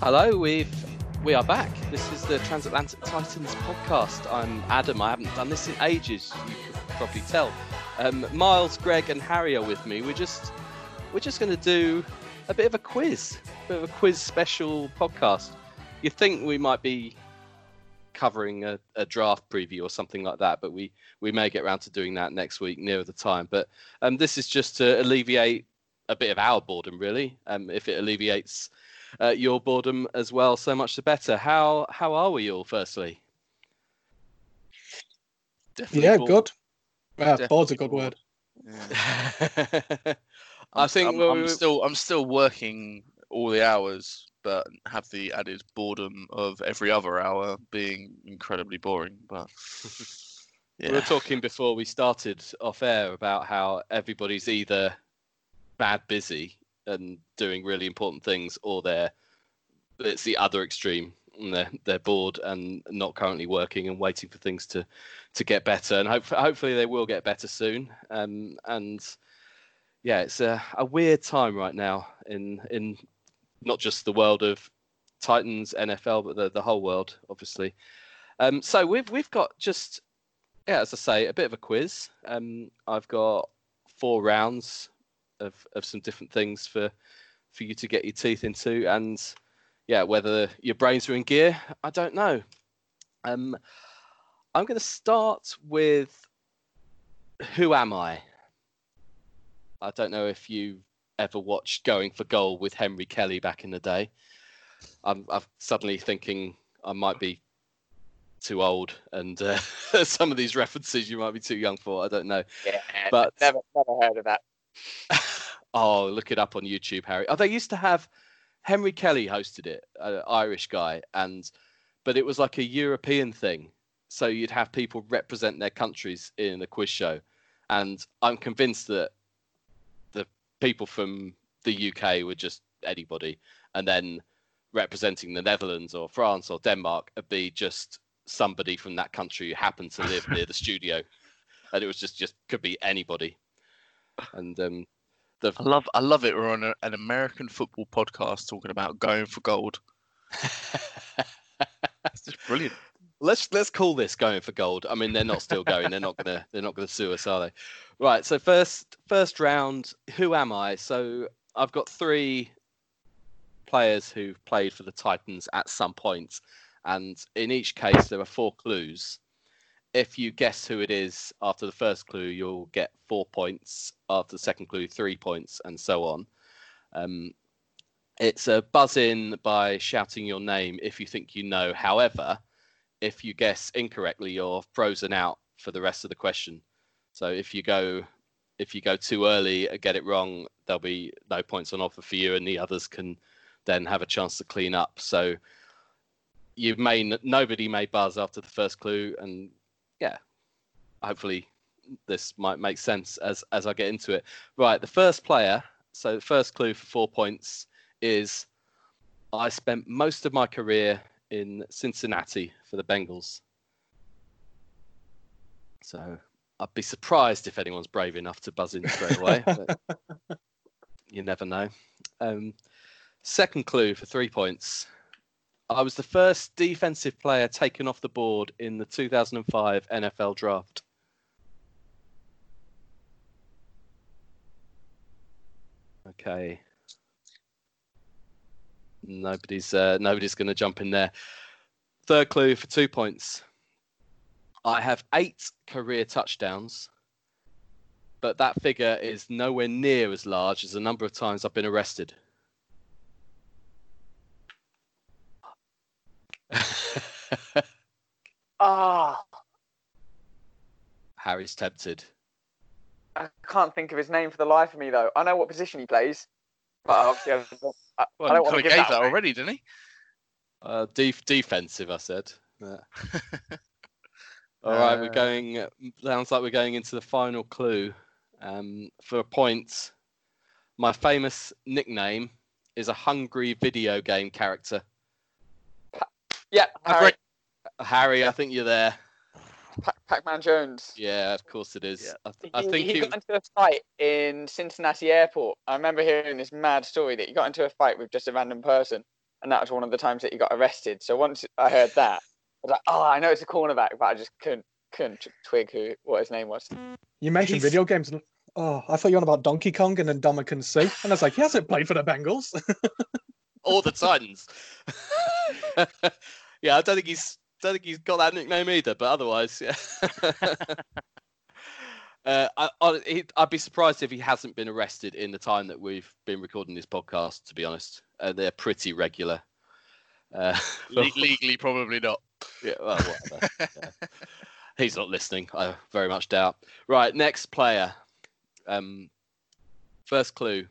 Hello, we've we are back. This is the Transatlantic Titans podcast. I'm Adam. I haven't done this in ages. You could probably tell. Um, Miles, Greg, and Harry are with me. We're just we're just going to do a bit of a quiz, a bit of a quiz special podcast. You think we might be covering a, a draft preview or something like that, but we we may get around to doing that next week nearer the time. But um, this is just to alleviate a bit of our boredom, really. Um, if it alleviates uh, your boredom as well, so much the better. How how are we all? Firstly, Definitely Yeah, bored. good. Ah, Definitely a good word. Yeah. I think I'm, we- I'm still I'm still working all the hours, but have the added boredom of every other hour being incredibly boring. But we were talking before we started off air about how everybody's either bad busy and doing really important things, or they're it's the other extreme. They're bored and not currently working and waiting for things to to get better. And hope, hopefully they will get better soon. Um, and yeah, it's a, a weird time right now in in not just the world of Titans, NFL, but the, the whole world, obviously. Um, so we've we've got just yeah, as I say, a bit of a quiz. Um, I've got four rounds of of some different things for for you to get your teeth into, and yeah, whether your brains are in gear, I don't know. Um, I'm going to start with who am I? I don't know if you ever watched Going for Gold with Henry Kelly back in the day. I'm, I'm suddenly thinking I might be too old, and uh, some of these references you might be too young for. I don't know. Yeah, But- never, never heard of that. oh, look it up on YouTube, Harry. Oh, they used to have Henry Kelly hosted it, an Irish guy, and but it was like a European thing. So you'd have people represent their countries in a quiz show, and I'm convinced that the people from the UK were just anybody, and then representing the Netherlands or France or Denmark would be just somebody from that country who happened to live near the studio, and it was just just could be anybody, and um, the I love I love it. We're on a, an American football podcast talking about going for gold. It's just brilliant. let's let's call this going for gold. I mean, they're not still going. They're not gonna they're not gonna sue us, are they? Right. So first first round. Who am I? So I've got three players who've played for the Titans at some point, and in each case there are four clues. If you guess who it is after the first clue, you'll get four points. After the second clue, three points, and so on. Um, it's a buzz in by shouting your name if you think you know. However, if you guess incorrectly, you're frozen out for the rest of the question. So if you go if you go too early and get it wrong, there'll be no points on offer for you, and the others can then have a chance to clean up. So you may nobody may buzz after the first clue, and yeah, hopefully this might make sense as as I get into it. Right, the first player. So the first clue for four points is I spent most of my career in Cincinnati for the Bengals. So I'd be surprised if anyone's brave enough to buzz in straight away. but you never know. Um, second clue for three points. I was the first defensive player taken off the board in the 2005 NFL draft. Okay. Nobody's uh, nobody's going to jump in there. Third clue for two points. I have eight career touchdowns, but that figure is nowhere near as large as the number of times I've been arrested. Ah, Harry's tempted. I can't think of his name for the life of me though. I know what position he plays, but obviously I don't, I, Well, I don't want to kind of give gave that, that away. already, didn't he? Uh, def- defensive, I said. Yeah. All right, we're Uh, going. Sounds like we're going into the final clue. Um, for a point, my famous nickname is a hungry video game character. Yeah, I've Harry, read- Harry, I think you're there. Pac- Pac-Man Jones. Yeah, of course it is. Yeah. I, th- I think he, he. got into a fight in Cincinnati Airport. I remember hearing this mad story that he got into a fight with just a random person, and that was one of the times that he got arrested. So once I heard that, I was like, "Oh, I know it's a cornerback," but I just couldn't couldn't twig who what his name was. You mentioned He's- video games. and- Oh, I thought you were on about Donkey Kong and then Dominican Sea. And I was like, he hasn't played for the Bengals. Or the Titans. yeah, I don't think he's. Don't think he's got that nickname either. But otherwise, yeah. Uh, I, I, I'd be surprised if he hasn't been arrested in the time that we've been recording this podcast. To be honest, uh, they're pretty regular. Uh, Le- legally, probably not. yeah, well, whatever. Yeah. He's not listening. I very much doubt. Right, next player. Um, first clue.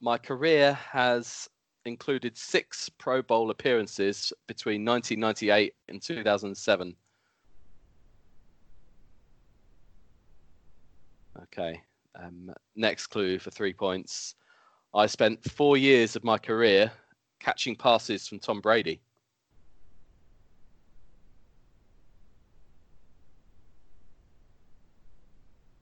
My career has included six Pro Bowl appearances between 1998 and 2007. Okay. Um, next clue for three points. I spent four years of my career catching passes from Tom Brady.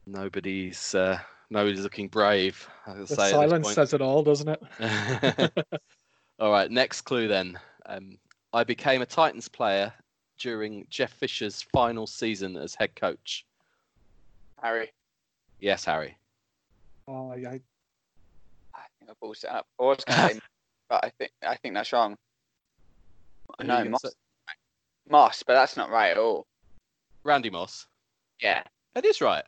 Nobody's uh, nobody's looking brave. The say at this silence says it all, doesn't it? all right, next clue then. Um, I became a Titans player during Jeff Fisher's final season as head coach. Harry, Yes, Harry. Oh, I, I, I think I balls it up. I was going to say, but I think I think that's wrong. Who are No, Moss, say? Moss, but that's not right at all. Randy Moss. Yeah, That is right.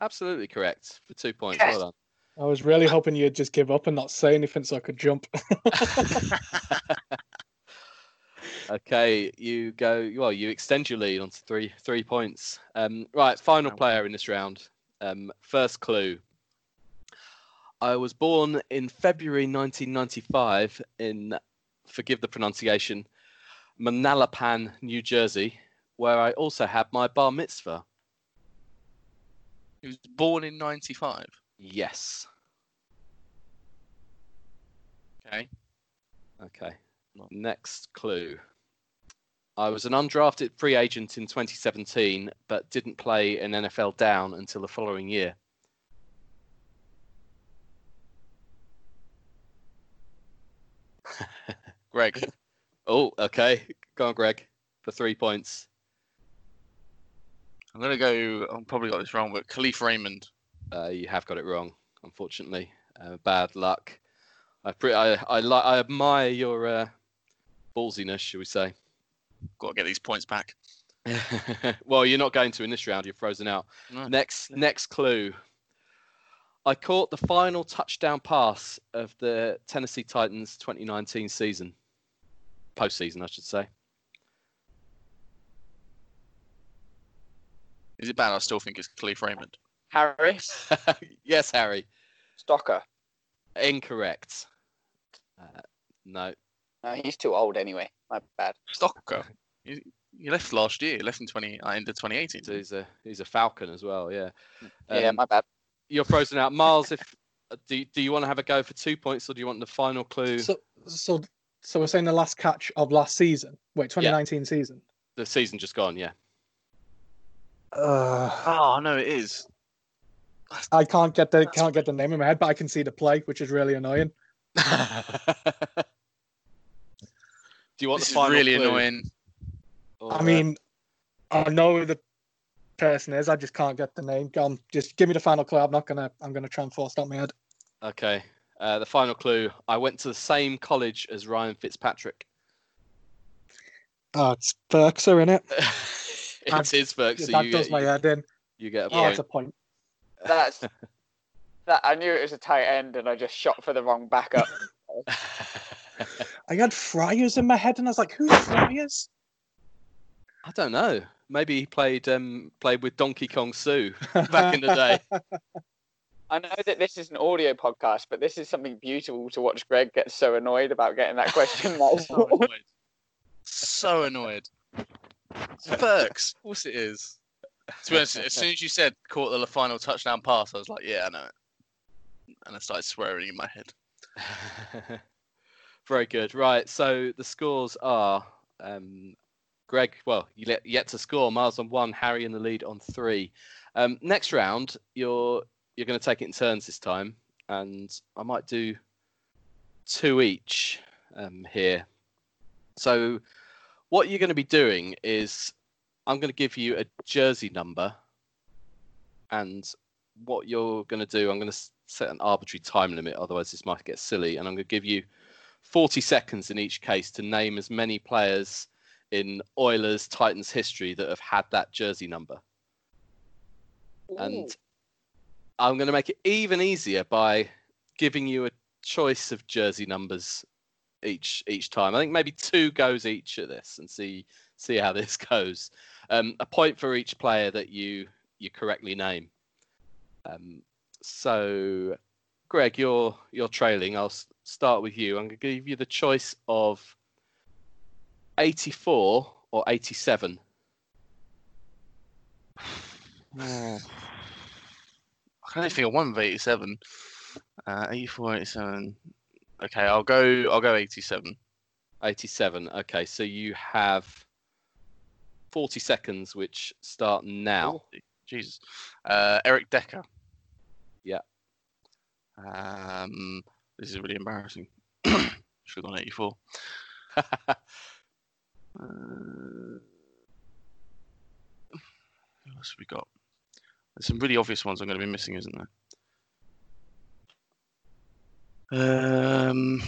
Absolutely correct for two points. Yes. Well I was really hoping you'd just give up and not say anything so I could jump. okay, you go. Well, you extend your lead onto three three points. Um, right, final player in this round. Um, first clue. I was born in February 1995 in, forgive the pronunciation, Manalapan, New Jersey, where I also had my bar mitzvah. He was born in '95. Yes. Okay. Okay. Next clue. I was an undrafted free agent in 2017, but didn't play an NFL down until the following year. Greg. Oh, okay. Go on, Greg, for three points. I'm gonna go. I'm probably got this wrong, but Kalif Raymond. Uh, you have got it wrong, unfortunately. Uh, bad luck. I, pre- I, I, li- I admire your uh, ballsiness, shall we say. Got to get these points back. well, you're not going to in this round. You're frozen out. No. Next, next clue. I caught the final touchdown pass of the Tennessee Titans 2019 season, postseason, I should say. Is it bad? I still think it's Kalif Raymond. Harry yes, Harry. Stocker. Incorrect. Uh, no. No, he's too old anyway. My bad. Stocker. He, he left last year. He left in 20 uh, end of 2018. So he's a he's a Falcon as well. Yeah. yeah, Um, my bad. you're frozen out, Miles. If uh, do do you want to have a go for two points, or do you want the final clue? So, so, so we're saying the last catch of last season. Wait, 2019 season. the season just gone. Yeah. Uh, Oh no, it is. I can't get the That's can't get the name in my head, but I can see the play, which is really annoying. do you want This the is final really clue? annoying. Or, I uh, mean, I know who the person is. I just can't get the name. Go on, just give me the final clue. I'm not gonna. I'm gonna try and force it out my head. Okay. Uh, the final clue. I went to the same college as Ryan Fitzpatrick. Oh, it's Firkser, in it? it's his book, so that you, does get, my you, head in. you get a Oh, it's a point. That's that. I knew it was a tight end, and I just shot for the wrong backup. I had Friars in my head, and I was like, "Who's Friars?" I don't know. Maybe he played um, played with Donkey Kong Sue back in the day. I know that this is an audio podcast, but this is something beautiful to watch Greg get so annoyed about getting that question. So annoyed. So annoyed. It's Burks. Of course it is. To be honest, as soon as you said caught the final touchdown pass, I was like, yeah, I know it. And I started swearing in my head. Very good. Right. So the scores are um, Greg. Well, yet to score. Miles on one. Harry in the lead on three. Um, next round, you're you're going to take it in turns this time, and I might do two each um, here. So what you're going to be doing is I'm going to give you a jersey number, and what you're going to do, I'm going to set an arbitrary time limit. Otherwise, this might get silly, and I'm going to give you 40 seconds in each case to name as many players in Oilers Titans history that have had that jersey number. And I'm going to make it even easier by giving you a choice of jersey numbers each each time. I think maybe two goes each at this and see see how this goes. Um, a point for each player that you you correctly name. Um, so, Greg, you're you're trailing. I'll s- start with you. I'm going to give you the choice of 84 or 87. I can only think of one of 87. Uh, 84, 87. Okay, I'll go. I'll go 87. 87. Okay, so you have 40 seconds, which start now. Jesus. Uh, Eric Decker. Yeah. Um, this is really embarrassing. Should have gone 84. Uh, who else have we got? There's some really obvious ones I'm going to be missing, isn't there? Um,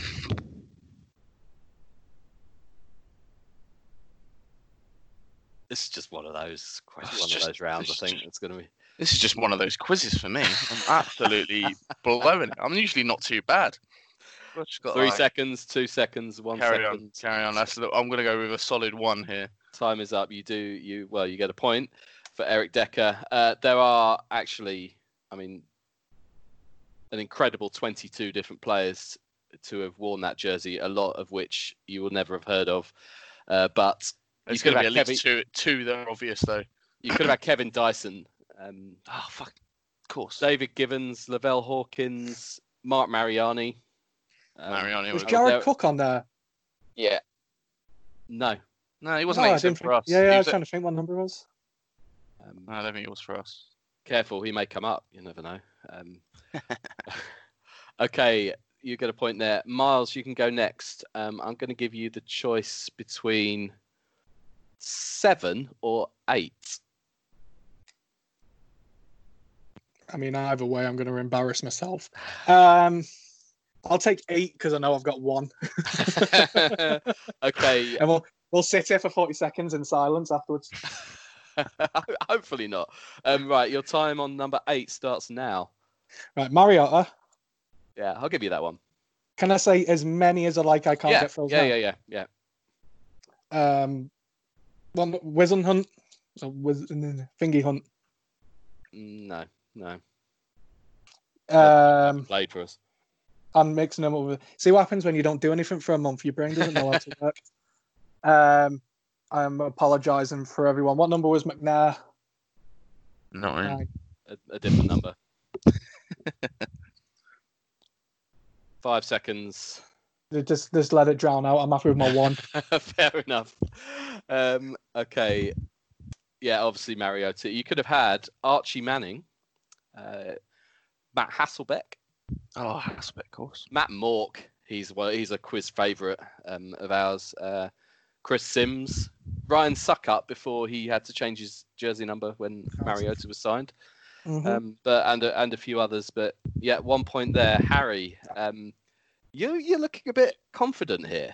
This is just one of those one of those rounds. I think just- it's going to be. this is just one of those quizzes for me. I'm absolutely blowing it. I'm usually not too bad. Got, Three like, seconds, two seconds, one second. Carry on, carry on. That's I'm going to go with a solid one here. Time is up. You do you well. You get a point for Eric Decker. Uh, there are actually, I mean, an incredible 22 different players to have worn that jersey. A lot of which you will never have heard of. Uh, but There's going to be have at least two, two that are obvious though. you could have had Kevin Dyson, um, Oh fuck, of course. David Givens, Lavelle Hawkins, Marc Mariani. Um, Mariani Was was. Jared there- Cook on there? Yeah. No. No, he wasn't Oh, I 87 didn't for think- us. Yeah, He yeah, I was was trying to think what number it was. Um, No, I don't think it was for us. careful, he may come up. You never know. Um, okay, you get a point there. Miles, you can go next. Um, I'm going to give you the choice between seven or eight. I mean, either way, I'm going to embarrass myself. Um, I'll take eight because I know I've got one, okay, and we'll we'll sit here for 40 seconds in silence afterwards. hopefully not. Um, right, your time on number eight starts now. Right, Mariota. Yeah, I'll give you that one. Can I say as many as I like? I can't yeah, get filled yeah, yeah, yeah, yeah. Um, one Wizen Hunt. So Wiz, Thingy Hunt. No, no. Um, Played for us. I'm mixing them up with. See what happens when you don't do anything for a month. Your brain doesn't know how to work. Um, I'm apologising for everyone. What number was McNair? Not really. Nine. a, a different number. Five seconds. Just just let it drown out. I'm happy with my one. Fair enough. Um, okay. Yeah, obviously Mariota. You could have had Archie Manning, uh, Matt Hasselbeck, Oh, Aspect, of course. Matt Mauck. He's well, he's a quiz favourite um, of ours. Uh, Chris Simms, Ryan Succop before he had to change his jersey number when Mariota was signed. Mhm. um, but and a, and a few others. But yeah, one point there, Harry. Um, you you're looking a bit confident here.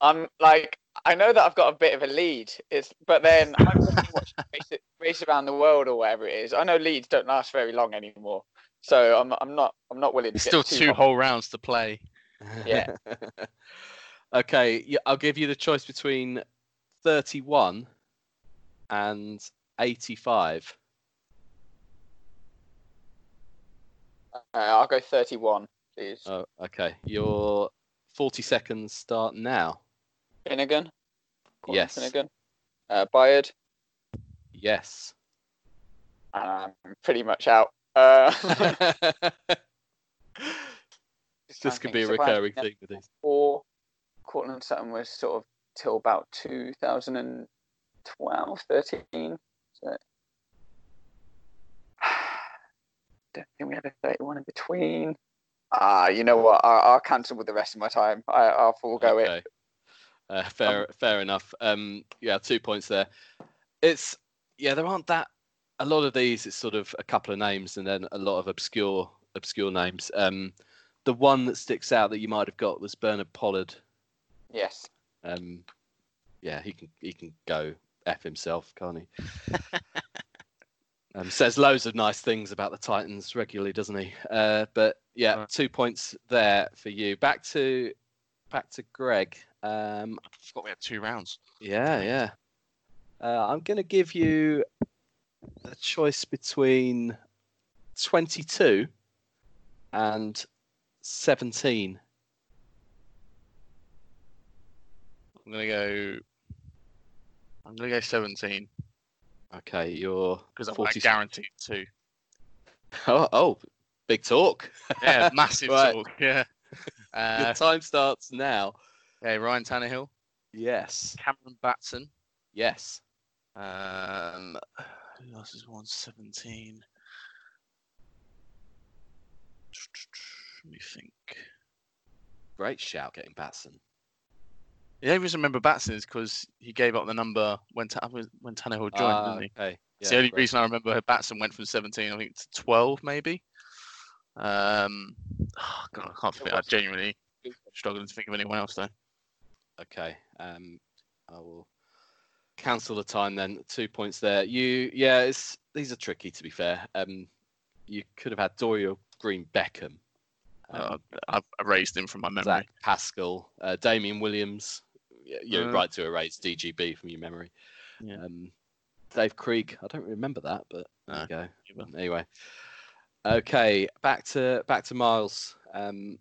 I'm like, I know that I've got a bit of a lead. It's, but then I'm watching race, race around the world or whatever it is. I know leads don't last very long anymore, so I'm I'm not I'm not willing to There's get still too two hot. whole rounds to play. Yeah. okay, I'll give you the choice between 31 and 85. Uh, I'll go 31, please. Oh, okay. Your 40 seconds start now. Finnegan. Colin Yes. Finnegan. Uh, Byard. Yes. And I'm pretty much out. Uh, just this could be a So if I had recurring thing with these. Or Cortland Sutton was sort of till about 2012, 13. So don't think we had a 31 in between. Ah, you know what? I, I'll cancel with the rest of my time. I, I'll forego it. Uh, fair, fair enough. Um, yeah, two points there. It's yeah, there aren't that a lot of these. It's sort of a couple of names and then a lot of obscure, obscure names. Um, the one that sticks out that you might have got was Bernard Pollard. Yes. Um, yeah, he can he can go f himself, can't he? um, says loads of nice things about the Titans regularly, doesn't he? Uh, but yeah, Right. two points there for you. Back to back to Greg. Um, I forgot we had two rounds. yeah, yeah. Uh, I'm going to give you a choice between 22 and 17. I'm gonna go. I'm gonna go 17 Okay, you're because I'm 40 guaranteed two. Oh, oh, big talk. Yeah, massive Right. talk. Yeah. Your Uh, time starts now. okay, Ryan Tannehill, Yes, Cameron Batson. yes. Um, who else is 117? Let me think. Great shout getting Batson. The only reason I remember Batson is because he gave up the number when Ta- when Tannehill joined, Ah, didn't he? okay. It's the only great. reason I remember Batson went from 17, I think, to 12, maybe. Um, oh, God, I can't think. I genuinely struggling to think of anyone else though. Okay. Um, I will cancel the time then. Two points there. You, yeah, it's these are tricky to be fair. Um, you could have had Dorial Green Beckham, Uh, um, I've erased him from my memory. Zach Pascal, uh, Damien Williams. You're Uh, right to erase DGB from your memory. Yeah. Um, Dave Krieg. I don't remember that, but there you go. Anyway, okay, back to back to Miles. Um,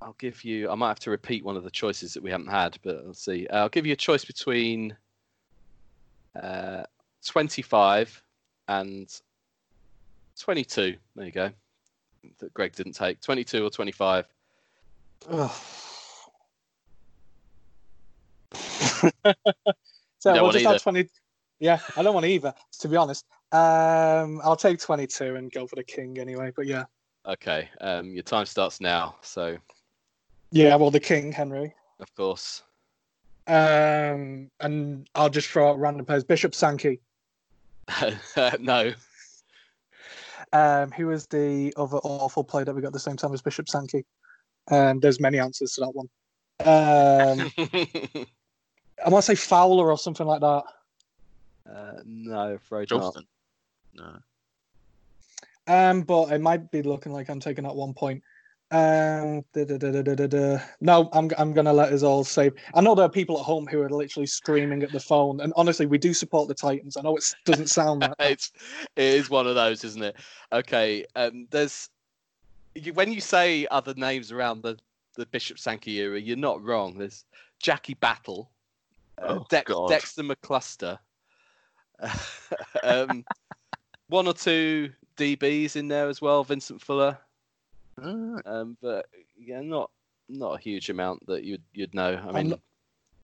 I'll give you. I might have to repeat one of the choices that we haven't had, but let's see. Uh, I'll give you a choice between uh, 25 and 22. There you go. That Greg didn't take 22 or 25. Ugh. so don't we'll just either. add 20. Yeah, I don't want either, to be honest. Um, I'll take 22 and go for the king anyway. But yeah, Okay, um, your time starts now. So, yeah, well, the king, Henry. of course, Um, and I'll just throw out random players. Bishop Sankey. no. Um, who was the other awful player that we got at the same time as Bishop Sankey? Um, there's many answers to that one. Um, I want to say Fowler or something like that. Uh, no, afraid not. Johnston. No. Um, but it might be looking like I'm taking at one point. Um, da, da, da, da, da, da, da. no, I'm I'm gonna let us all save. I know there are people at home who are literally screaming at the phone, and honestly, we do support the Titans. I know it doesn't sound like that. it's it is one of those, isn't it? Okay, um, there's you, when you say other names around the the Bishop Sankey era, you're not wrong. There's Jackie Battle, uh, Oh, Dex- God. Dexter McCluster, um, one or two DBs in there as well, Vincent Fuller, Ah, um, but yeah, not not a huge amount that you'd you'd know. I I'm mean, not-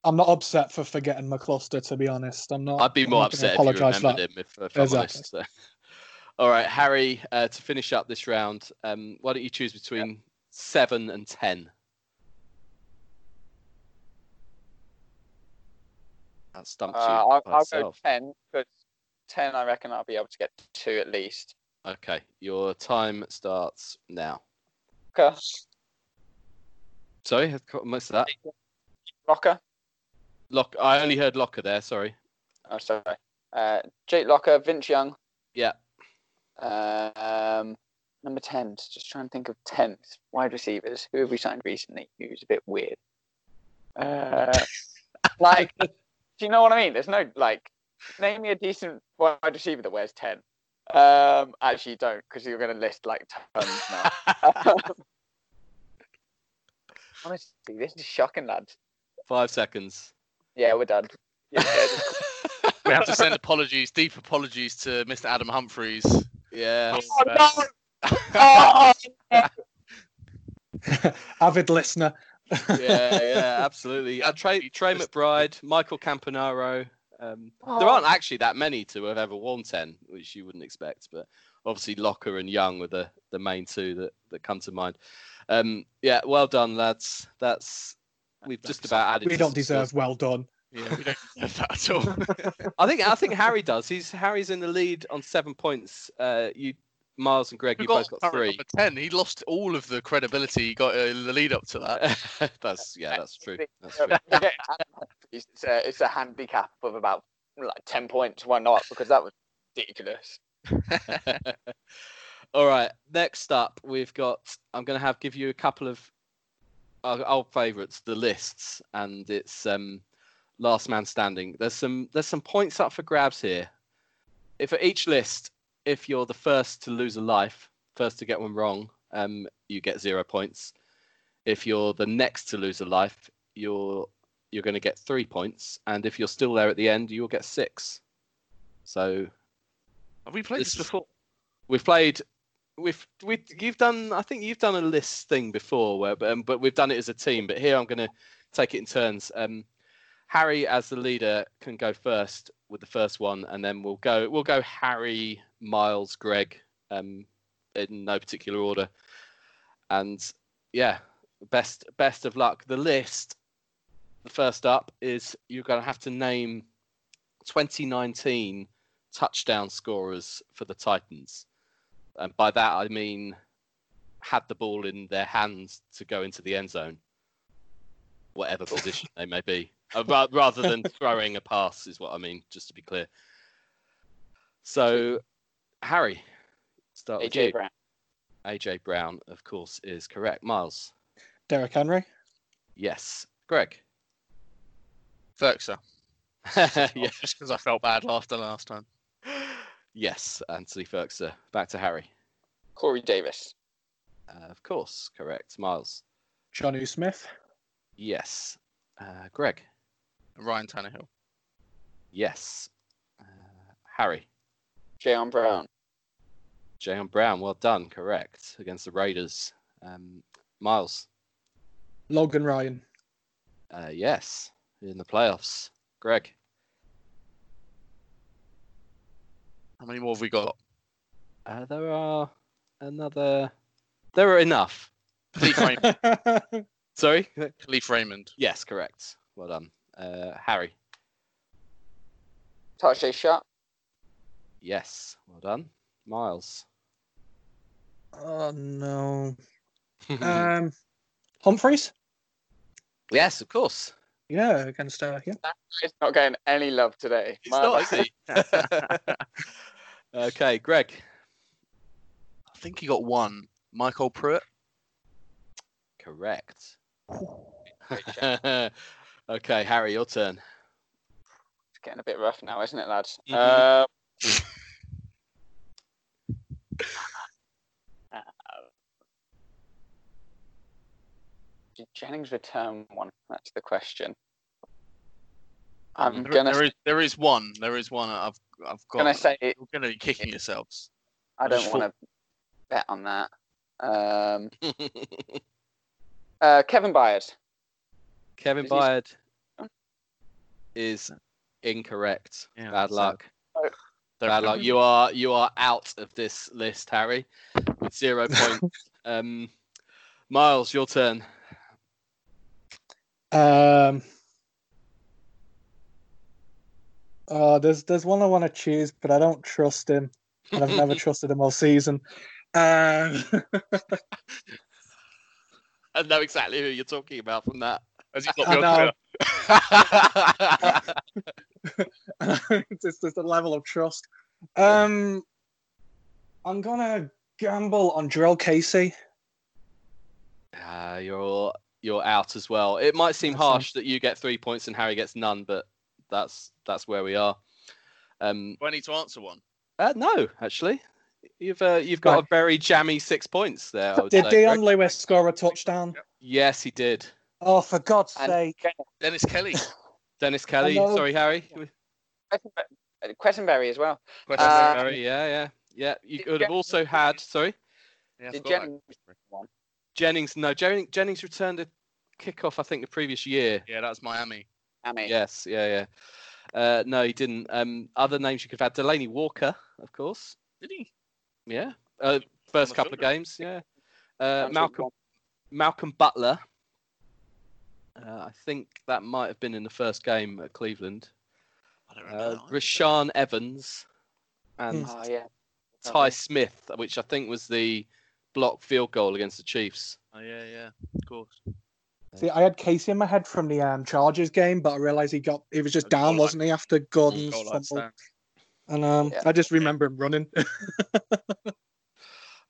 I'm not upset for forgetting McCluster, to be honest. I'm not. I'd be more upset if you remembered that. him, if, if I'm Exactly. honest. So. All right, Harry, uh, to finish up this round, um, why don't you choose between seven and ten? That stumps Uh, I'll, I'll go 10 because 10 I reckon I'll be able to get two at least. Okay, your time starts now. Okay. Sorry, I got most of that. Locker. Lock. I only heard Locker there. Sorry. Oh, sorry. Uh, Jake Locker, Vince Young. Yeah. Um, number 10. Just trying to think of 10th wide receivers. Who have we signed recently? Who's a bit weird? Uh, like, do you know what I mean? There's no, like, name me a decent wide receiver that wears 10. Um, actually, don't because you're going to list like tons now. Honestly, this is shocking, lads. Five seconds. Yeah, we're done. Yeah, yeah, we have to send apologies, deep apologies to Mr. Adam Humphries. Yeah. Oh, uh, Oh, Avid listener. Yeah, yeah, absolutely. Uh, Trey, Trey McBride, Michael Campanaro. Um, there aren't actually that many to have ever worn 10, which you wouldn't expect, but obviously Locker and Young were the, the main two that, that come to mind. Um, yeah, well done, lads. That's we've just about added. We don't some deserve well done. yeah, we don't deserve that at all. I think I think Harry does. He's Harry's in the lead on seven points. Uh, you, Miles and Greg, We you got, both got three. number 10. He lost all of the credibility he got uh, in the lead up to that. that's yeah, that's true. That's true. It's it's a, it's a handicap of about like 10 points. Why not? Because that was ridiculous. All right. Next up, we've got. I'm going to have give you a couple of our old favourites, the lists, and it's um, last man standing. There's some there's some points up for grabs here. If for each list, if you're the first to lose a life, first to get one wrong, um, you get zero points. If you're the next to lose a life, you're you're going to get three points, and if you're still there at the end, you'll get six. So Have we played This this before? we've played we've we you've done i think you've done a list thing before where but, um, but we've done it as a team but here i'm going to take it in turns um harry as the leader can go first with the first one and then we'll go we'll go harry miles greg um in no particular order. And yeah best best of luck. The list the first up is you're going to have to name 2019 touchdown scorers for the Titans. And by that, I mean had the ball in their hands to go into the end zone, whatever position they may be, Uh, rather than throwing a pass, is what I mean, just to be clear. So, Harry, start with AJ you. Brown. AJ Brown, of course, is correct. Miles, Derrick Henry. yes. Greg, Firkser. yeah. Just because I felt bad last the last time. yes. Anthony Firkser. Back to Harry. Corey Davis. Uh, of course, correct. Miles, Johnny Smith. Yes. Uh, Greg, Ryan Tannehill. yes. Uh, Harry, Jayon Brown. Jayon Brown, well done, correct against the Raiders. Um, Miles, Logan Ryan. uh, yes, in the playoffs. Greg, How many more have we got? uh, there are another. There are enough. Kalif Raymond. Sorry. Kalif Raymond. Yes, correct. Well done. Uh, Harry, Tajae Sharpe. yes, well done. Miles, oh no. Um, Humphries. yes, of course. Yeah, against uh, yeah. He's not getting any love today. He's My not, is he? okay, Greg. I think he got one. MyCole Pruitt. Correct. okay, Harry, your turn. It's getting a bit rough now, isn't it, lads? Mhm. Uh, uh, did Jennings return one? That's the question. I'm There- gonna. there is there is one. There is one. I've I've got. Gonna say it- You're gonna be kicking yourselves. I I don't want to bet on that. Um, uh, Kevin Byard. Kevin Is he- Byard is incorrect. Yeah, Bad so- luck. There Bad luck. You are you are out of this list, Harry, with zero points. um, Miles, your turn. Um. Oh, there's there's one I want to choose, but I don't trust him, and I've never trusted him all season. Um, I know exactly who you're talking about from that. Has he got I me on know. Twitter? it's just there's a level of trust. Um, I'm gonna gamble on Jurrell Casey. Uh, you're you're out as well. It might seem That's fine. harsh that you get three points and Harry gets none, but that's that's where we are. Um, Do I need to answer one? uh, no, actually, you've uh, you've got Right. a very jammy six points there. I Did say, Dion Greg. Lewis score a touchdown? Yes, he did. Oh, for God's And- sake! Dennis Kelly. Dennis Kelly. Sorry, Harry. Are Questenberry- as well. Question Uh, yeah, yeah, yeah. You Did could have also had. Sorry, Yeah, Did Jennings one? Jennings. No, Jennings, Jennings returned a kickoff. I think the previous year. Yeah, that was Miami. Amy. Yes, yeah, yeah. Uh, no, he didn't. Um, other names you could have had Delanie Walker, of course. Did he? Yeah. Uh, first the couple of games, yeah. Uh, Malcolm Malcolm Butler. Uh, I think that might have been in the first game at Cleveland. I don't remember. Uh. Rashaan Evans and. Oh yeah. Tye Smith, which I think was the block field goal against the Chiefs. Oh yeah, yeah, of course. See, I had Casey in my head from the um, Chargers game, but I realised he got he was just down, wasn't he, after Gordon's Goal line fumble? Stand. And um, Yeah. I just remember him running.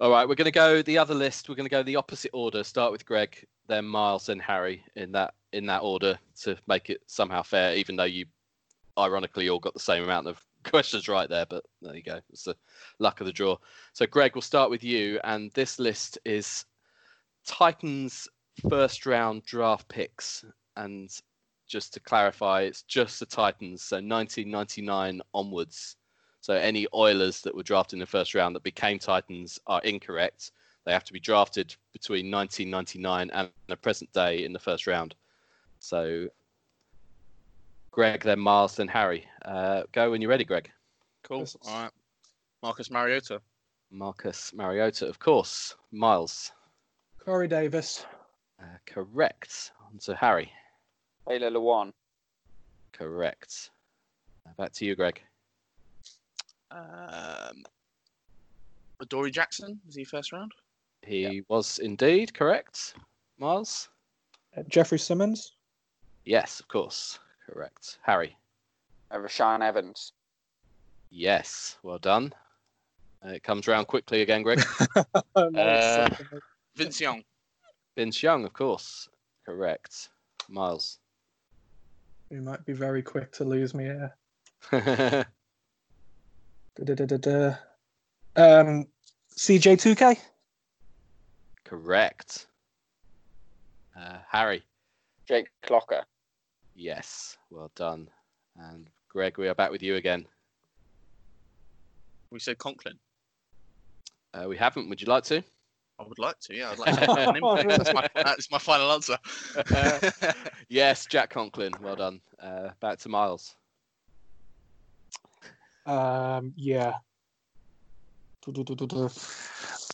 All right, we're going to go the other list. We're going to go the opposite order. Start with Greg, then Miles, then Harry in that in that order to make it somehow fair. Even though you, ironically, all got the same amount of questions right there, but there you go. It's the luck of the draw. So, Greg, we'll start with you, and this list is Titans first round draft picks. And just to clarify, it's just the Titans, so 1999 onwards. So any Oilers that were drafted in the first round that became Titans are incorrect. They have to be drafted between 1999 and the present day in the first round. So Greg, then Miles, then Harry. Uh, go when you're ready, Greg. Cool. Yes. All right. Marcus Mariota. Marcus Mariota, of course. Miles, Corey Davis. uh, correct. On to Harry, Taylor Lewan. correct. Uh, Back to you, Greg. Um, Dory Jackson was he first round? He was indeed correct. Miles? Uh, Jeffery Simmons. Yes, of course. Correct. Harry? Uh, Rashaan Evans. Yes. Well done. Uh, it comes round quickly again, Greg. Uh. Vince Young. Vince Young, of course. Correct. Miles. You might be very quick to lose me here. Correct. Um, CJ2K. Uh, Harry. Jake Locker. Yes. Well done. And Greg, we are back with you again. We said Conklin. Uh, we haven't. Would you like to? I would like to. Yeah, I'd like to have an impact. That's my, that's my final answer. yes, Jack Conklin. Well done. Uh, back to Miles. Um, yeah.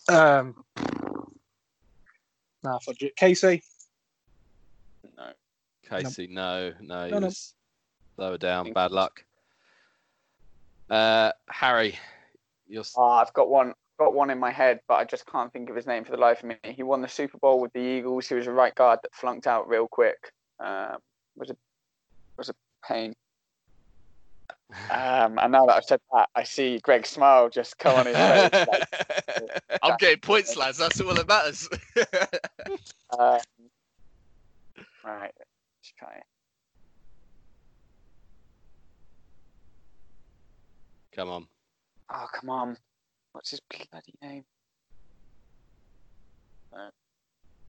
Um, nah, fudge it. Casey. No. Casey, no, no, he No, no. lower down. Bad luck. Uh, Harry, you're Oh, I've got one. Got one in my head, but I just can't think of his name for the life of me. He won the Super Bowl with the Eagles. He was a right guard that flunked out real quick. Um, was a was a pain. Um, and now that I've said that, I see Greg's smile just come on his face. Like, I'm getting points, lads. That's all that matters. um, right, let's try it. come on. Oh, come on. What's his bloody name?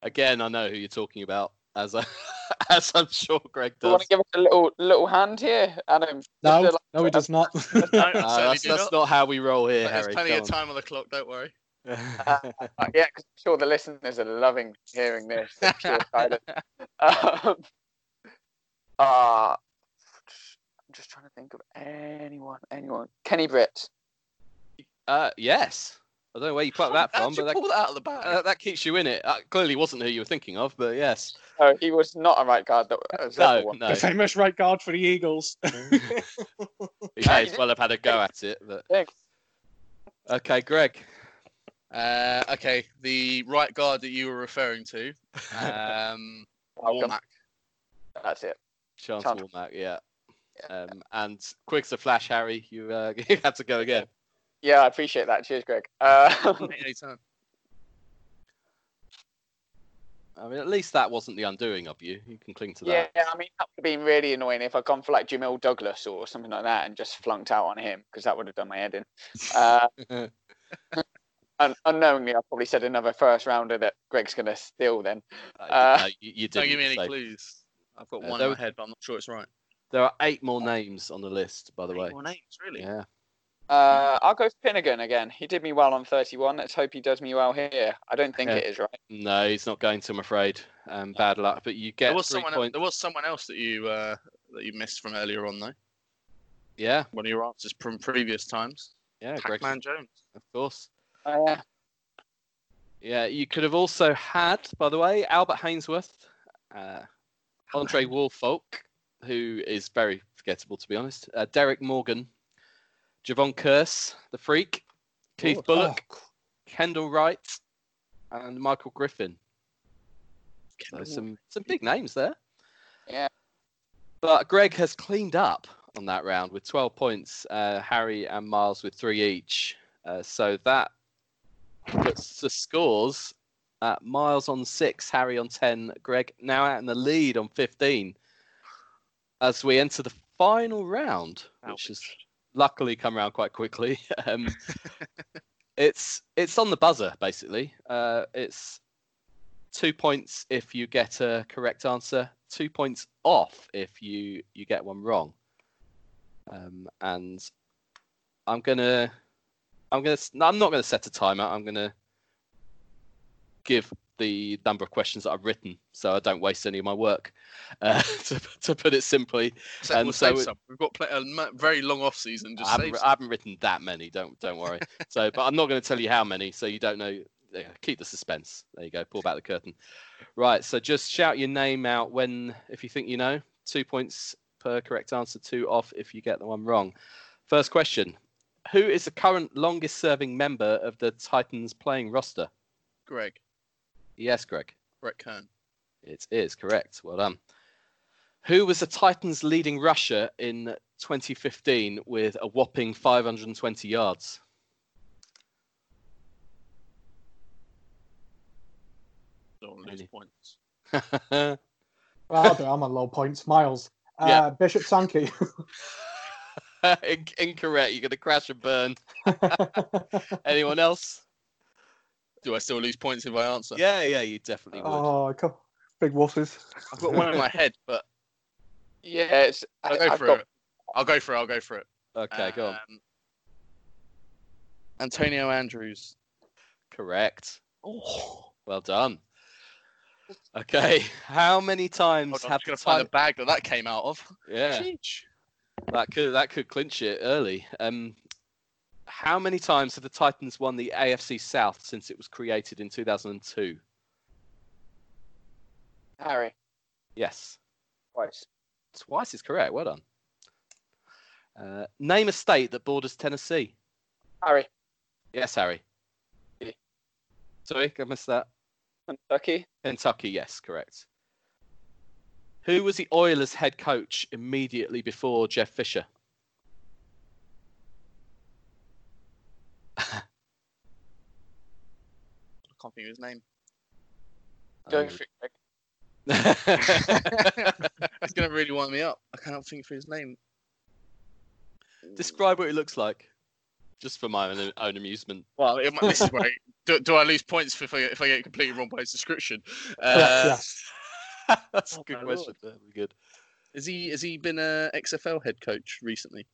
Again, I know who you're talking about, as I, as I'm sure Greg does. you want to give us a little little hand here, Adam? No, to, like, no, he does not. no, that's do that's not. not how we roll here, There's Harry. plenty of come time on the clock. Don't worry. Uh, yeah, because I'm sure the listeners are loving hearing this. I'm sure um, uh, I'm just trying to think of anyone, anyone. Kenny Britt. uh, yes. I don't know where you plucked that from, but that, pull that out of the bag? uh, that keeps you in it. Uh, clearly wasn't who you were thinking of, but yes. Oh, he was not a right guard. That was No, everyone. no. the famous right guard for the Eagles. He may as well have had a go at it. But Thanks. okay, Greg. Uh, okay, the right guard that you were referring to, um, Welcome. Warmack. That's it. Chance Chance. Warmack, yeah. Yeah. Um, and quick as a flash, Harry, you uh, you had to go again. Yeah, I appreciate that. Cheers, Greg. Uh, Anytime. I mean, at least that wasn't the undoing of you. You can cling to that. yeah. I mean, that would have been really annoying if I'd gone for like Jamil Douglas or something like that and just flunked out on him because that would have done my head in. Uh, un- unknowingly, I probably said another first rounder that Greg's going to steal then. Uh, Uh, no, you, you Don't give me any say- clues. I've got Uh, one there in was- my head, but I'm not sure it's right. There are eight more names on the list, by the way. Eight more names, really? Yeah. Uh, I'll go Finnegan again. He did me well on 31. Let's hope he does me well here. I don't think Okay. it is right. No, he's not going to. I'm afraid. Um, bad luck. But you get There was three someone. points. There was someone else that you uh, that you missed from earlier on, though. Yeah, One of your answers from previous times. yeah, Greg, Pac-Man Jones. of course. Oh, yeah. Yeah, you could have also had, by the way, Albert Haynesworth, uh, Andre Woolfolk, who is very forgettable to be honest. Uh, Derrick Morgan, Jevon Kearse, the Freak, Keith Oh, Bulluck, Kendall Wright, and Michael Griffin. So some some big names there. Yeah. But Greg has cleaned up on that round with 12 points. Uh, Harry and Miles with three each. Uh, so that puts the scores at Miles on six, Harry on 10, Greg now out in the lead on 15 as we enter the final round, which has luckily come around quite quickly. um, it's it's on the buzzer basically. Uh, it's two points if you get a correct answer, two points off if you you get one wrong. Um, and I'm gonna I'm gonna I'm not gonna set a timer. I'm gonna give the number of questions that I've written, so I don't waste any of my work. Uh, to, to put it simply, So And we'll so it-. We've got a very long off season. Just I haven't, I haven't written that many. Don't don't worry. so, but I'm not going to tell you how many, so you don't know. yeah, Keep the suspense. There you go. Pull back the curtain. Right. So just shout your name out when if you think you know. Two points per correct answer. Two off if you get the one wrong. First question: Who is the current longest-serving member of the Titans playing roster? Greg. Yes, Greg. Brett Kern. It is correct. Well done. Who was the Titans' leading rusher in 2015 with a whopping 520 yards? Don't lose points. Well, I'll do. I'm on low points. Miles. Uh, Yeah. Bishop Sankey. In- Incorrect. You're going to crash and burn. Anyone else? Do I still lose points if I answer? Yeah, yeah, you definitely would. oh, co- big wusses. I've got one in my head, but Yeah, it's. I'll I, go I've for got, it. I'll go for it. I'll go for it. okay, go on. Um, Antonio Andrews. Correct. Oh, Well done. Okay, how many times Hold on, I'm have just gonna the find the bag that that came out of. yeah Sheesh. that could that could clinch it early. Um, how many times have the Titans won the AFC South since it was created in 2002? Harry. Yes, Twice. twice is correct. Well done. Uh, name a state that borders Tennessee. Harry. Yes, Harry. Sorry, I missed that. Kentucky. Kentucky, yes, correct. Who was the Oilers head coach immediately before Jeff Fisher? Can't think of his name. Go Um, for it, Greg. It's gonna really wind me up. I cannot think for his name. Describe what he looks like, just for my own, own amusement. Well, it, this is where do, do I lose points if I, if I get completely wrong by his description? Uh, yes. That's a Oh good question. lord. That'd be good. Is he has he been a XFL head coach recently?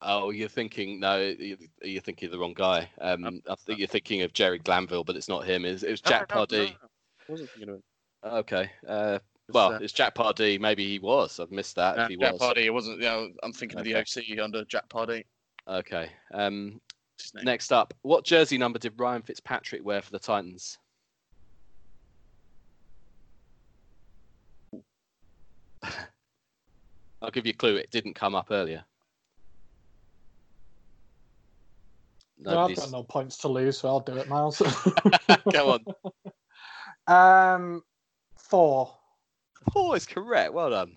Oh, you're thinking no, you- you're thinking of the wrong guy. Um, I think you're thinking of Jerry Glanville, but it's not him. It's, it was Jack No, no, no, Pardee. no. I wasn't thinking of him. Okay. Uh, well, uh, it's Jack Pardee. Maybe he was. I've missed that. he Jack was. Pardee. It wasn't. You know, I'm thinking Okay. of the OC under Jack Pardee. Okay. Um, What's his name? next up, what jersey number did Ryan Fitzpatrick wear for the Titans? I'll give you a clue. It didn't come up earlier. No, I've got no points to lose, so I'll do it, Miles. Go on. um, four. Four is correct. Well done.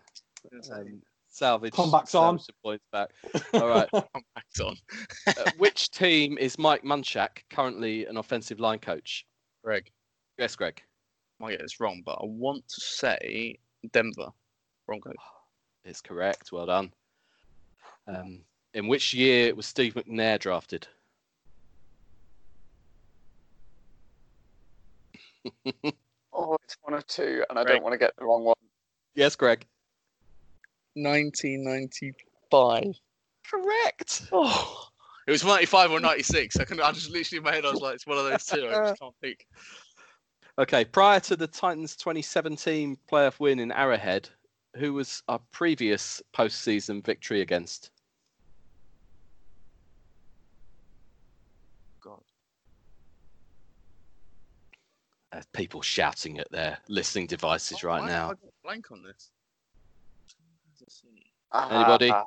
Um, salvage. Comeback's on. some points back. All right. Comeback's on. Uh, which team is Mike Munchak currently an offensive line coach? Greg, Yes, Greg. I might get this wrong, but I want to say Denver Broncos. It's correct. Well done. Um, in which year was Steve McNair drafted? Oh, it's one of two, and I Greg. don't want to get the wrong one. Yes, Greg. 1995. Correct. Oh, it was 95 or 96. I, can't i just literally in my head, I was like, it's one of those two. I just can't think. Okay, prior to the Titans' 2017 playoff win in Arrowhead, who was our previous postseason victory against? God. There's people shouting at their listening devices right Why now. have I got blank on this. Let's. Anybody? Uh,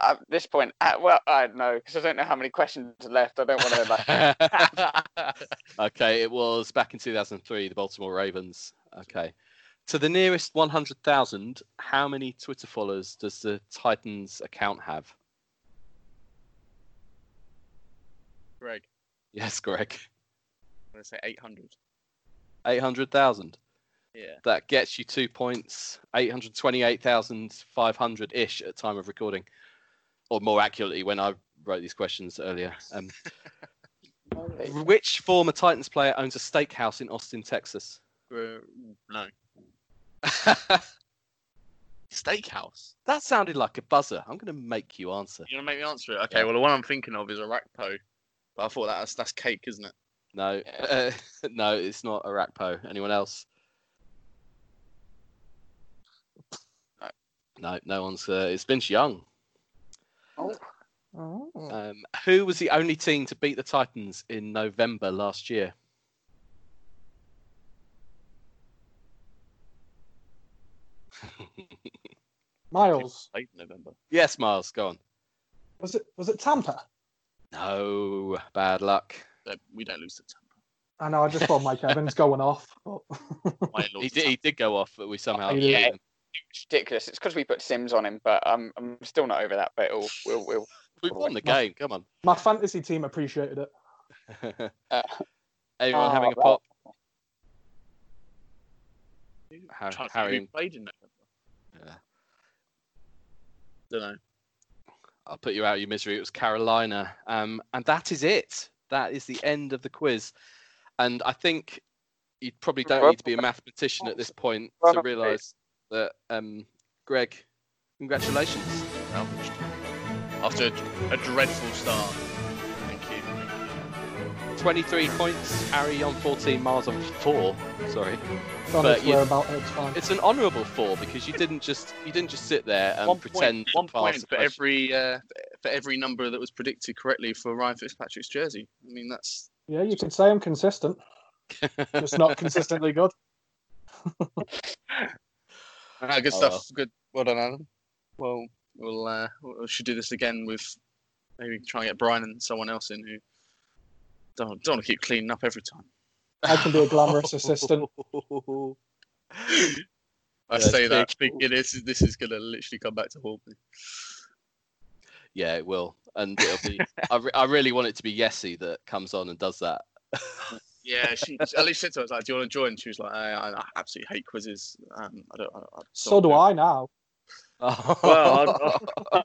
at this point, uh, well, I don't know because I don't know how many questions are left. I don't want to like. okay, it was back in 2003, the Baltimore Ravens. Okay. To the nearest 100,000, how many Twitter followers does the Titans account have? Greg, Yes, Greg. I'm going to say 800. 800,000. Yeah. That gets you two points. 828,500 ish at time of recording. Or more accurately, when I wrote these questions earlier. Um, which former Titans player owns a steakhouse in Austin, Texas? Uh, no. Steakhouse. That sounded like a buzzer. I'm going to make you answer. You want to make me answer it? Okay, Yeah. well, the one I'm thinking of is Orakpo. But I thought that was, that's cake, isn't it? No, uh, no, it's not Orakpo. Anyone else? No, no one's. Uh, it's Vince Young. Oh. Um, who was the only team to beat the Titans in November last year? Miles, Late November. yes, Miles, go on. was it was it Tampa? No, bad luck. Uh, We don't lose to Tampa. I know. I just thought Mike Evans going off. But... He did, he did go off, but we somehow. Oh, he beat did? him. It's ridiculous. It's because we put Sims on him, but I'm I'm still not over that. But it'll, we'll we'll. We won the game. Come on. My fantasy team appreciated it. Anyone Oh, having a pop? Har- Trying to think Harry, played in November. Yeah. Don't know. I'll put you out of your misery. It was Carolina. Um, and that is it. That is the end of the quiz. And I think you probably don't need to be a mathematician at this point to realise that, um, Greg, congratulations. Salvaged. After a, a dreadful start. Thank you. 23 points, Harry on 14, Miles on 4. Sorry. But but you- about. It's. It's an honourable 4 because you didn't just you didn't just sit there and one pretend point, one point for every uh, for every number that was predicted correctly for Ryan Fitzpatrick's jersey. I mean, that's Yeah, you can say I'm consistent. Just not consistently good. uh, good Oh, stuff. well. Good, well done, Alan. Well, we'll uh, we should do this again with maybe try and get Brian and someone else in who don't don't want to keep cleaning up every time. I can be a glamorous assistant. I Yeah, say that speak- thinking this is this is gonna literally come back to haunt me. Yeah, it will, and it'll be. I, re- I really want it to be Yessie that comes on and does that. Yeah, she at least said to us like, "Do you want to join?" She was like, "I, I I absolutely hate quizzes. Um, I don't." I, I So don't do know." I now. Well,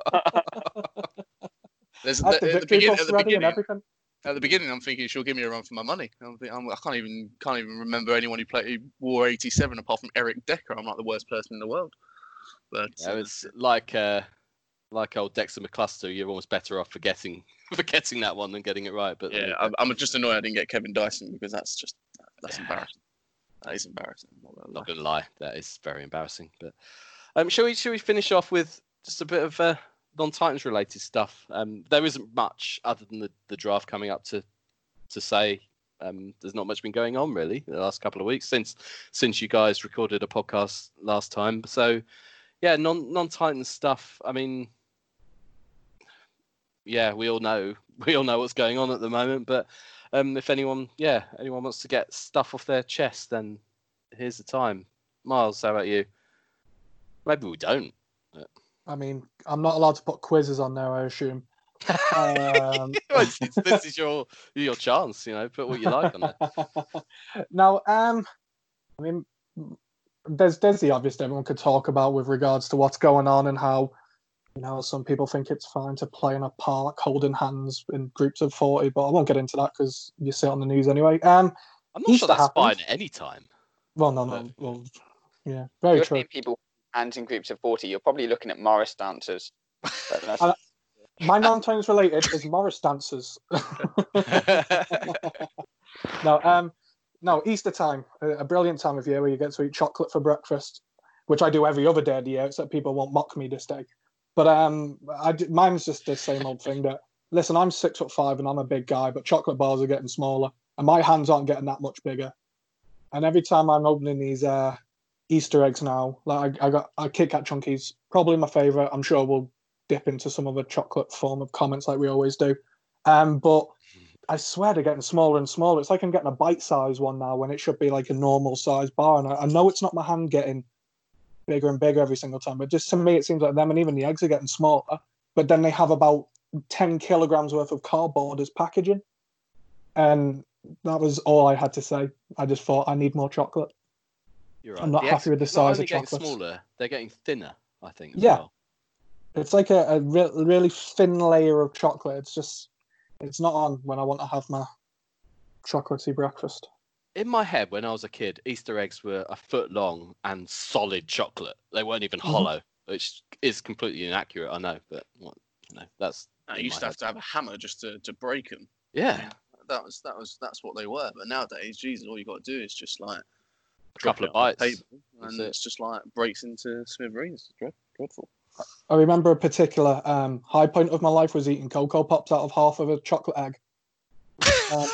There's, I have at, the the victory beginning, bus at the beginning, everything. at the beginning, I'm thinking she'll give me a run for my money. I'm, think- I'm, I can't even can't even remember anyone who played who wore 87 apart from Eric Decker. I'm like the worst person in the world. But Yeah, uh, it's like uh, like old Dexter McCluster. You're almost better off forgetting forgetting that one than getting it right. But yeah, I'm, I'm just annoyed I didn't get Kevin Dyson because that's just that's embarrassing. That is embarrassing. I'm not gonna lie. not gonna lie, that is very embarrassing. But um, shall we shall we finish off with just a bit of uh, non-Titans related stuff? Um, there isn't much other than the, the draft coming up to to say. Um, there's not much been going on really the last couple of weeks since since you guys recorded a podcast last time. So yeah, non non Titans stuff. I mean, yeah, we all know we all know what's going on at the moment. But um, if anyone, yeah, anyone wants to get stuff off their chest, then here's the time. Miles, how about you? Maybe we don't. I mean, I'm not allowed to put quizzes on there, I assume. Um, Well, it's- it's- this is your your chance, you know. Put what you like on it. now, um, I mean, there's there's the obvious everyone could talk about with regards to what's going on and how, you know, some people think it's fine to play in a park holding hands in groups of forty, but I won't get into that because you see it on the news anyway. Um, I'm not Easter sure that's fine happens. at any time. well, no, no, well, yeah, very You're true. seeing people ants in groups of 40, you're probably looking at Morris dancers. Uh, My non-tones related is Morris dancers. no, um, no, Easter time, a, a brilliant time of year where you get to eat chocolate for breakfast, which I do every other day of the year, except people won't mock me this day. But um, I d- mine's just the same old thing that listen, I'm six foot five and I'm a big guy, but chocolate bars are getting smaller, and my hands aren't getting that much bigger. And every time I'm opening these uh, Easter eggs now, like I, I got a Kit Kat Chunkies, probably my favorite. I'm sure we'll dip into some other chocolate form of comments like we always do. Um, but I swear they're getting smaller and smaller. It's like I'm getting a bite size one now when it should be like a normal size bar. And I, I know it's not my hand getting bigger and bigger every single time, but just to me, it seems like them and even the eggs are getting smaller. But then they have about 10 kilograms worth of cardboard as packaging. And that was all I had to say. I just thought I need more chocolate. You're right. I'm not The happy with the size of getting chocolates. smaller, they're getting thinner. I think. as Yeah. well. It's like a, a re- really thin layer of chocolate. It's just, it's not on when I want to have my chocolatey breakfast. In my head, when I was a kid, Easter eggs were a foot long and solid chocolate. They weren't even Mhm. hollow, which is completely inaccurate. I know, but what, you know, that's. I in used to have to have a hammer just to, to break them. Yeah, That was that was that's what they were. But nowadays, Jesus, all you got to do is just like a couple of drop it on the bites. and it. it's just like breaks into smithereens. Dread, dreadful. I remember a particular um, high point of my life was eating Cocoa Pops out of half of a chocolate egg. Um,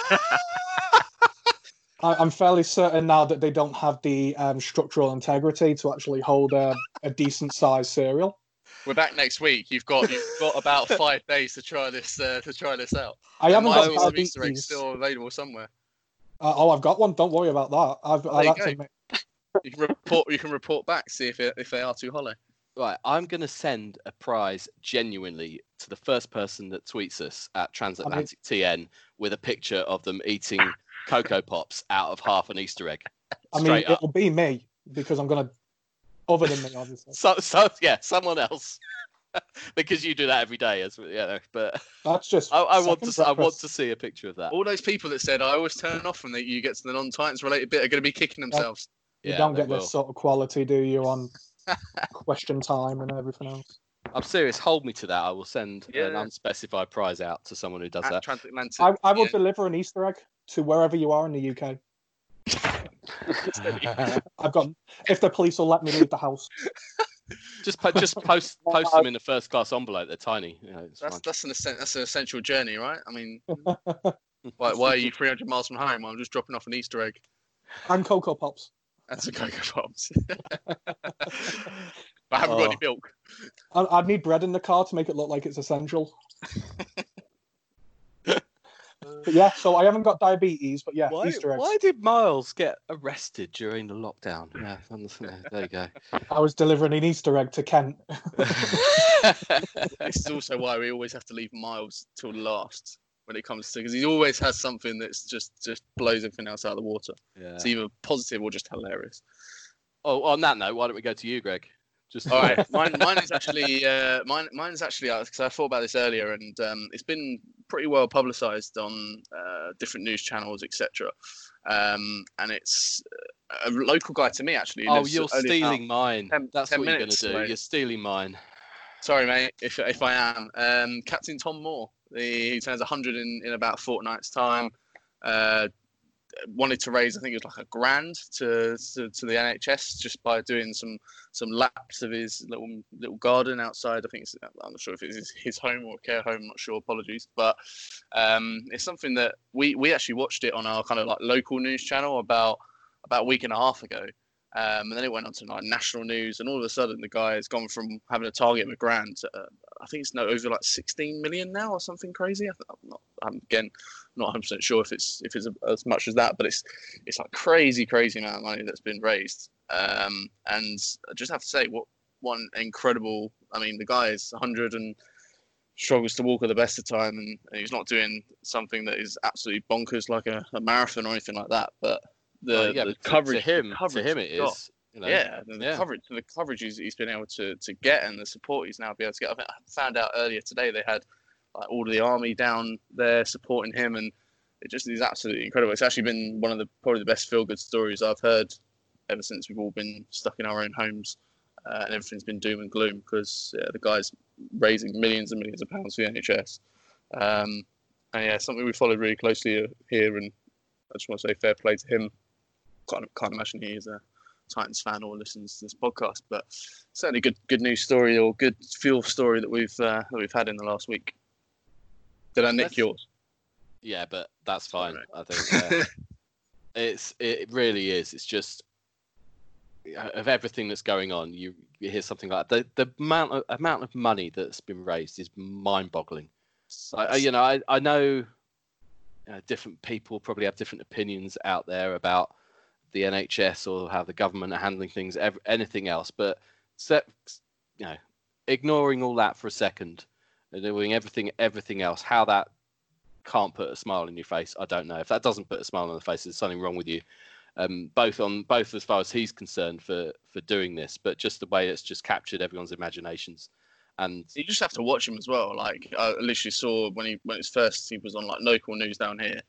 I, I'm fairly certain now that they don't have the um, structural integrity to actually hold a, a decent sized cereal. We're back next week. You've got you've got about five days to try this uh, to try this out. I haven't There got be some Easter eggs diabetes. still available somewhere. Uh, oh, I've got one. Don't worry about that. I've, There I've you actually go. You can report you can report back see if it, if they are too hollow. Right, I'm going to send a prize genuinely to the first person that tweets us at Transatlantic TN with a picture of them eating Cocoa Pops out of half an Easter egg. I mean, up. it'll be me because I'm gonna, other than me, obviously. So, so yeah, someone else. because you do that every day, as you know. But That's just. I, I want to, second s- I want to see a picture of that. All those people that said I always turn off when they, you get to the non-Titans related bit are going to be kicking themselves. You Yeah, don't get will. this sort of quality, do you, on question time and everything else? I'm serious. Hold me to that. I will send an unspecified prize out to someone who does At that. Transatlantic. I, I will yeah. deliver an Easter egg to wherever you are in the UK. I've got if the police will let me leave the house. just po- just post post them in a first class envelope. They're tiny. You know, it's That's fine. that's an essen- that's an essential journey, right? I mean, why, why are you 300 miles from home? I'm just dropping off an Easter egg. And Cocoa Pops. That's a Cocoa Pops. I haven't got any Oh. milk. I, I'd need bread in the car to make it look like it's essential. But yeah, so I haven't got diabetes, but yeah, Why, Easter eggs. why did Miles get arrested during the lockdown? Yeah, there you go. I was delivering an Easter egg to Kent. This is also why we always have to leave Miles till last when it comes to because he always has something that's just just blows everything else out of the water. yeah. It's either positive or just hilarious. Oh, on that note, why don't we go to you, Greg? Just All right, mine, mine is actually uh, mine. Mine's actually because I thought about this earlier, and um, it's been pretty well publicised on uh, different news channels, etc. Um, and it's uh, a local guy to me actually. Oh, you're stealing mine. 10 That's 10 what you're gonna do. away. You're stealing mine. Sorry, mate, if if I am. Um, Captain Tom Moore, the, he turns 100 in, in about a fortnight's time. Uh, wanted to raise, I think it was like a grand to, to to the NHS just by doing some some laps of his little little garden outside. I think it's I'm not sure if it's his, home or care home. I'm not sure. Apologies, but um, it's something that we we actually watched it on our kind of like local news channel about about a week and a half ago. Um, and then it went on to like national news, and all of a sudden the guy has gone from having a target of a grand to uh, I think it's now over like 16 million now or something crazy. I I'm not, I'm again not 100 percent sure if it's if it's as much as that, but it's it's like crazy, crazy amount of money that's been raised. Um, and I just have to say, what one incredible. I mean, the guy is 100 and struggles to walk at the best of time, and, and he's not doing something that is absolutely bonkers like a, a marathon or anything like that. But the, Well, yeah, the coverage, to him, the to him, it is. You know, yeah, the, the yeah. coverage, the coverage he's, he's been able to, to get, and the support he's now be able to get. I, found out earlier today they had like all of the army down there supporting him, and it just is absolutely incredible. It's actually been one of the probably the best feel good stories I've heard ever since we've all been stuck in our own homes. uh, and everything's been doom and gloom because uh, the guy's raising millions and millions of pounds for the NHS. Um, and yeah, something we followed really closely uh, here, and I just want to say fair play to him. Can't, can't imagine he is a Titans fan or listens to this podcast, but certainly good good news story or good fuel story that we've uh, that we've had in the last week. Did I nick Let's- yours? Yeah, but that's fine. Alright. I think uh, it's it really is. It's just of everything that's going on. You, you hear something like that. the the amount of amount of money that's been raised is mind-boggling. I- you know, I I know uh, different people probably have different opinions out there about the NHS or how the government are handling things, ev- anything else, but set, you know, ignoring all that for a second and doing everything everything else, how that can't put a smile on your face, I don't know. If that doesn't put a smile on the face, there's something wrong with you. Um, both on both as far as he's concerned for for doing this, but just the way it's just captured everyone's imaginations. And you just have to watch him as well. Like I literally saw when he when his first he was on like local news down here,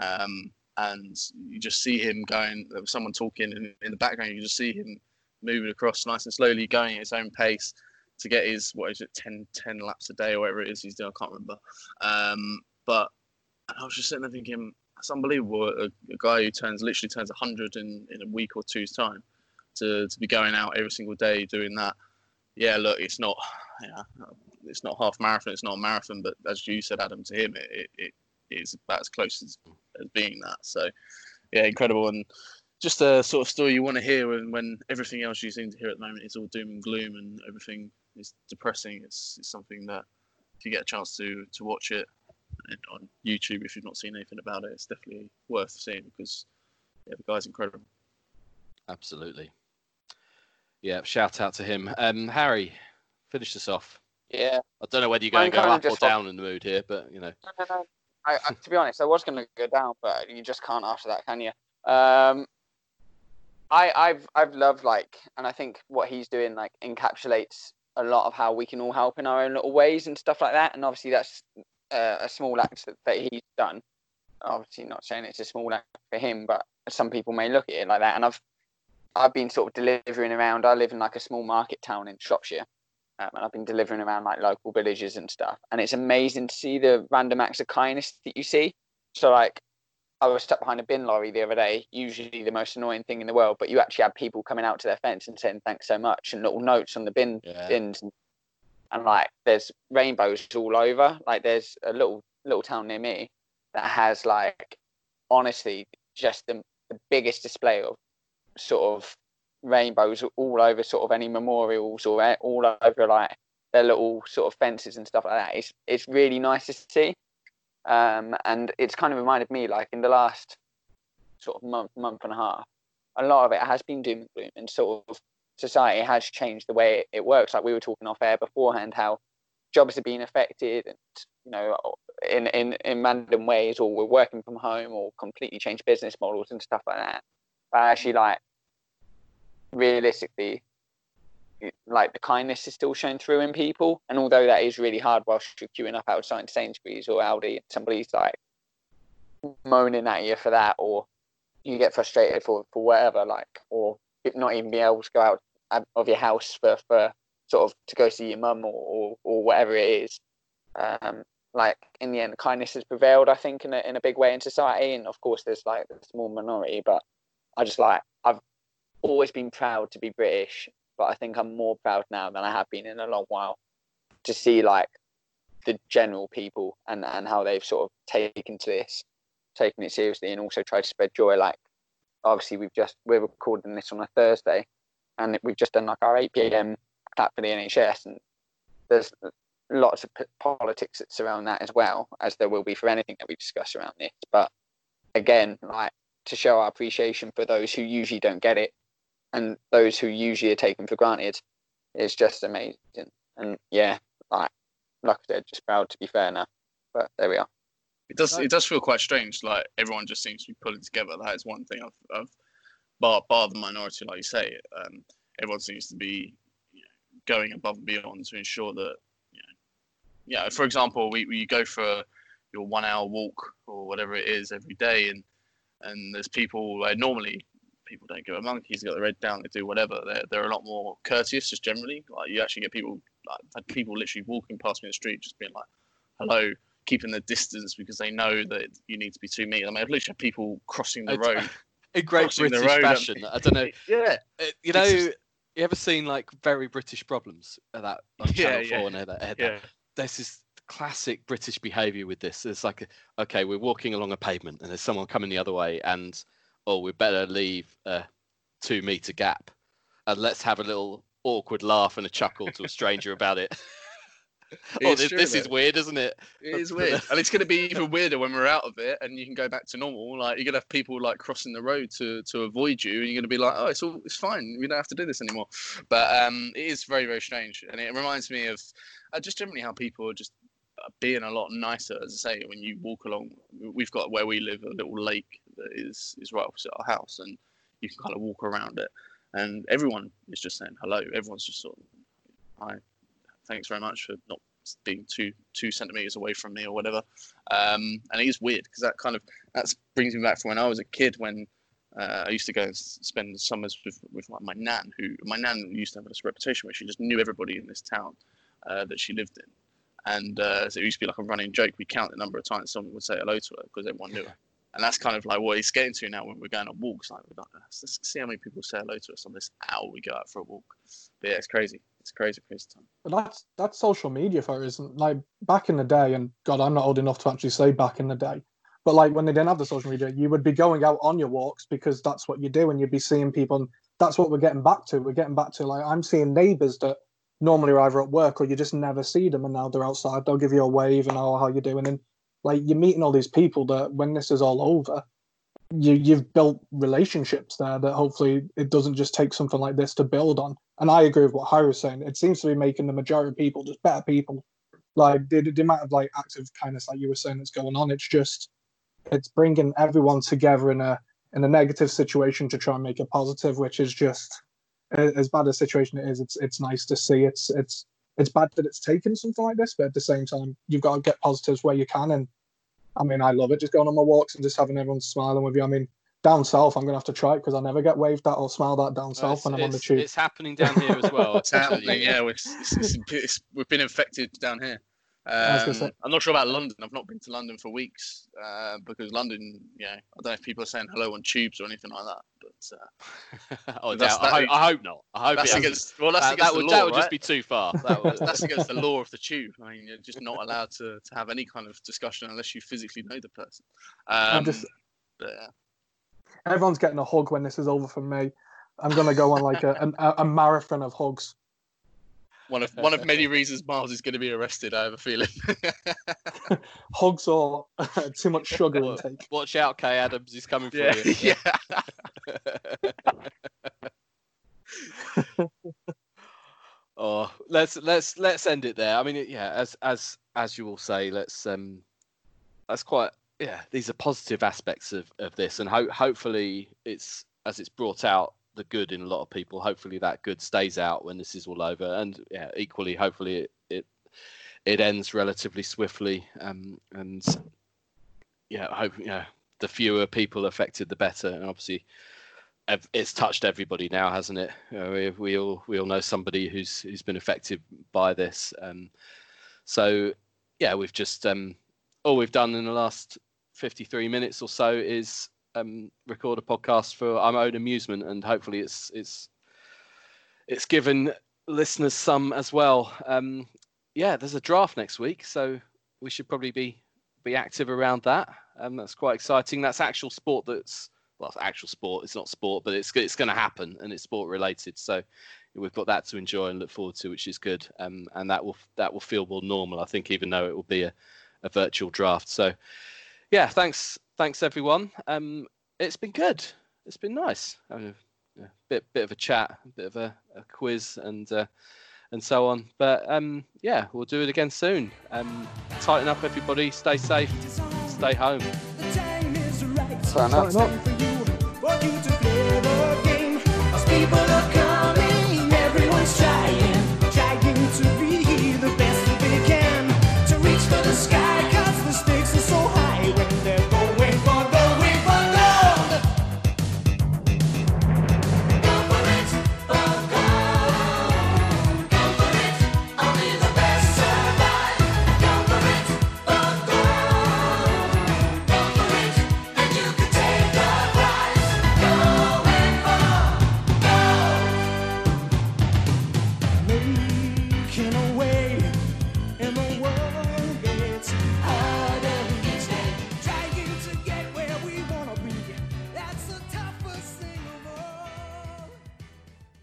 um, and you just see him going. There was someone talking, and in the background you just see him moving across nice and slowly, going at his own pace to get his what is it 10, 10 laps a day or whatever it is he's doing. I can't remember. Um, but I was just sitting there thinking that's unbelievable. A, a guy who turns literally turns hundred in in a week or two's time to to be going out every single day doing that. Yeah, look, it's not yeah, it's not half marathon, it's not a marathon, but as you said, Adam, to him, it, it, it is about as close as, as being that. So, yeah, incredible. And just a sort of story you want to hear when, when everything else you seem to hear at the moment is all doom and gloom and everything is depressing. It's, it's something that if you get a chance to, to watch it and on YouTube, if you've not seen anything about it, it's definitely worth seeing because yeah, the guy's incredible. absolutely, yeah, shout out to him. Um, Harry, finish this off. Yeah. I don't know whether you're going I'm to go up or just wa- down in the mood here, but you know, No, no, no. I, I, to be honest, I was going to go down, but you just can't after that, can you? Um, I, I've, I've loved like, and I think what he's doing like encapsulates a lot of how we can all help in our own little ways and stuff like that. And obviously, that's uh, a small act that, that he's done. Obviously, not saying it's a small act for him, but some people may look at it like that. And I've, I've been sort of delivering around. I live in like a small market town in Shropshire, um, and I've been delivering around like local villages and stuff. And it's amazing to see the random acts of kindness that you see. So like, I was stuck behind a bin lorry the other day, usually the most annoying thing in the world, but you actually had people coming out to their fence and saying thanks so much and little notes on the bin yeah, bins and, and like there's rainbows all over. Like there's a little little town near me that has like honestly just the, the biggest display of sort of rainbows all over sort of any memorials or all over like their little sort of fences and stuff like that. It's it's really nice to see. Um, and it's kind of reminded me like in the last sort of month, month and a half, a lot of it has been doom and gloom and sort of society has changed the way it, works. Like we were talking off air beforehand, how jobs are being affected and you know in, in, in random ways or we're working from home or completely changed business models and stuff like that. But actually like realistically like the kindness is still shown through in people. And although that is really hard whilst you're queuing up outside Sainsbury's or Aldi somebody's like moaning at you for that or you get frustrated for, for whatever, like or not even be able to go out of- your house for, for sort of to go see your mum or, or, or whatever it is. Um, like in the end, kindness has prevailed, I think, in a, in a big way in society. And of course, there's like a small minority, but I just like, I've always been proud to be British, but I think I'm more proud now than I have been in a long while to see like the general people and, and how they've sort of taken to this, taken it seriously, and also tried to spread joy. Like, obviously, we've just, we're recording this on a Thursday and we've just done like our 8 p.m. clap for the NHS, and there's lots of politics that surround that as well, as there will be for anything that we discuss around this. But again, like to show our appreciation for those who usually don't get it and those who usually are taken for granted is just amazing. And yeah, like like I said, just proud to be fair now. But there we are. It does. It does feel quite strange. Like everyone just seems to be pulling together. That is one thing I've, I've bar bar the minority, like you say. Um, everyone seems to be you know, going above and beyond to ensure that, you know, yeah. For example, we, we go for your one hour walk or whatever it is every day, and and there's people where normally people don't give a monkey's got the red down, they do whatever. They're they're a lot more courteous, just generally. Like you actually get people like had people literally walking past me in the street, just being like, "Hello." Keeping the distance because they know that you need to be two meters. I mean, I've literally had people crossing the road. In great British fashion. I don't know. Yeah, Uh, you know, just- you ever seen like very British problems at that on Yeah, Channel yeah, Four and that, had that yeah. there's this classic British behaviour with this. It's like, okay, we're walking along a pavement and there's someone coming the other way, and oh, we better leave a two meter gap, and let's have a little awkward laugh and a chuckle to a stranger about it. oh, this, true, this is weird, isn't it? It is weird, and it's going to be even weirder when we're out of it, and you can go back to normal. Like you're going to have people like crossing the road to to avoid you, and you're going to be like, "Oh, it's all it's fine. We don't have to do this anymore." But um, it is very very strange, and it reminds me of uh, just generally how people are just uh, being a lot nicer. As I say, when you walk along, we've got where we live a little lake that is is right opposite our house, and you can kind of walk around it, and everyone is just saying hello. Everyone's just sort of, "Hi, thanks very much for not being two two centimeters away from me or whatever. Um, and it is weird because that kind of that brings me back from when I was a kid when uh, I used to go and spend summers with with my, my nan who my nan used to have this reputation where she just knew everybody in this town uh, that she lived in. And uh, so it used to be like a running joke. We count the number of times someone would say hello to her because everyone knew her. And that's kind of like what he's getting to now when we're going on walks. Like, we're like let's, see how many people say hello to us on this hour we go out for a walk. But yeah, it's crazy. It's crazy, crazy time. But that's that's social media for isn't- Like back in the day, and God, I'm not old enough to actually say back in the day. But like when they didn't have the social media, you would be going out on your walks because that's what you do, and you'd be seeing people. And that's what we're getting back to. We're getting back to like I'm seeing neighbours that normally are either at work or you just never see them, and now they're outside. They'll give you a wave and oh, how you doing? And like you're meeting all these people that when this is all over, you you've built relationships there that hopefully it doesn't just take something like this to build on. And I agree with what Harry was saying. It seems to be making the majority of people just better people. Like the, the amount of like active kindness, like you were saying, that's going on. It's just it's bringing everyone together in a in a negative situation to try and make it positive, which is just as bad a situation it is. It's it's nice to see. It's it's it's bad that it's taken something like this, but at the same time, you've got to get positives where you can. And I mean, I love it just going on my walks and just having everyone smiling with you. I mean, down south, I'm gonna have to try it because I never get waved at or smiled at down south it's, when I'm on the tube. it's happening down here as well. It's happening. Yeah, we're, it's, it's, it's, we've been infected down here. Was gonna say- Um, I'm not sure about London. I've not been to London for weeks uh, because London, yeah, I don't know if people are saying hello on tubes or anything like that. But uh, oh, That's- doubt- I, hope, I hope not. I hope that's it against well, that's that, against that would, the that would right? just be too far. That would, that's against the law of the tube. I mean, you're just not allowed to, to have any kind of discussion unless you physically know the person. Um, just- but, yeah. Everyone's getting a hug when this is over from me. I'm gonna go on like a, a, a marathon of hugs. One of one of many reasons Miles is going to be arrested. I have a feeling. Hogs or too much sugar intake. Watch out, Kay Adams. He's coming for yeah, you. yeah. oh, let's let's let's end it there. I mean, yeah, as as as you all say, let's um, that's quite yeah. These are positive aspects of of this, and ho- hopefully it's as it's brought out the good in a lot of people. Hopefully that good stays out when this is all over, and yeah, equally, hopefully it it, it ends relatively swiftly. Um, and yeah, yeah, the fewer people affected, the better, and obviously it's touched everybody now, hasn't it? You know, we, we all we all know somebody who's who's been affected by this. Um, so yeah, we've just um, all we've done in the last 53 minutes or so is um, record a podcast for our own amusement, and hopefully it's it's it's given listeners some as well. Um, yeah, there's a draft next week, so we should probably be be active around that. Um, that's quite exciting. That's actual sport. That's well, actual sport. It's not sport, but it's it's going to happen, and it's sport related. So we've got that to enjoy and look forward to, which is good. Um, and that will that will feel more normal, I think, even though it will be a, a virtual draft. So yeah, thanks thanks everyone. Um, it's been good. It's been nice. Having a, a bit bit of a chat, a bit of a, a quiz, and uh, and so on. But um, yeah, we'll do it again soon. Um, tighten up, everybody. Stay safe. Stay home. The time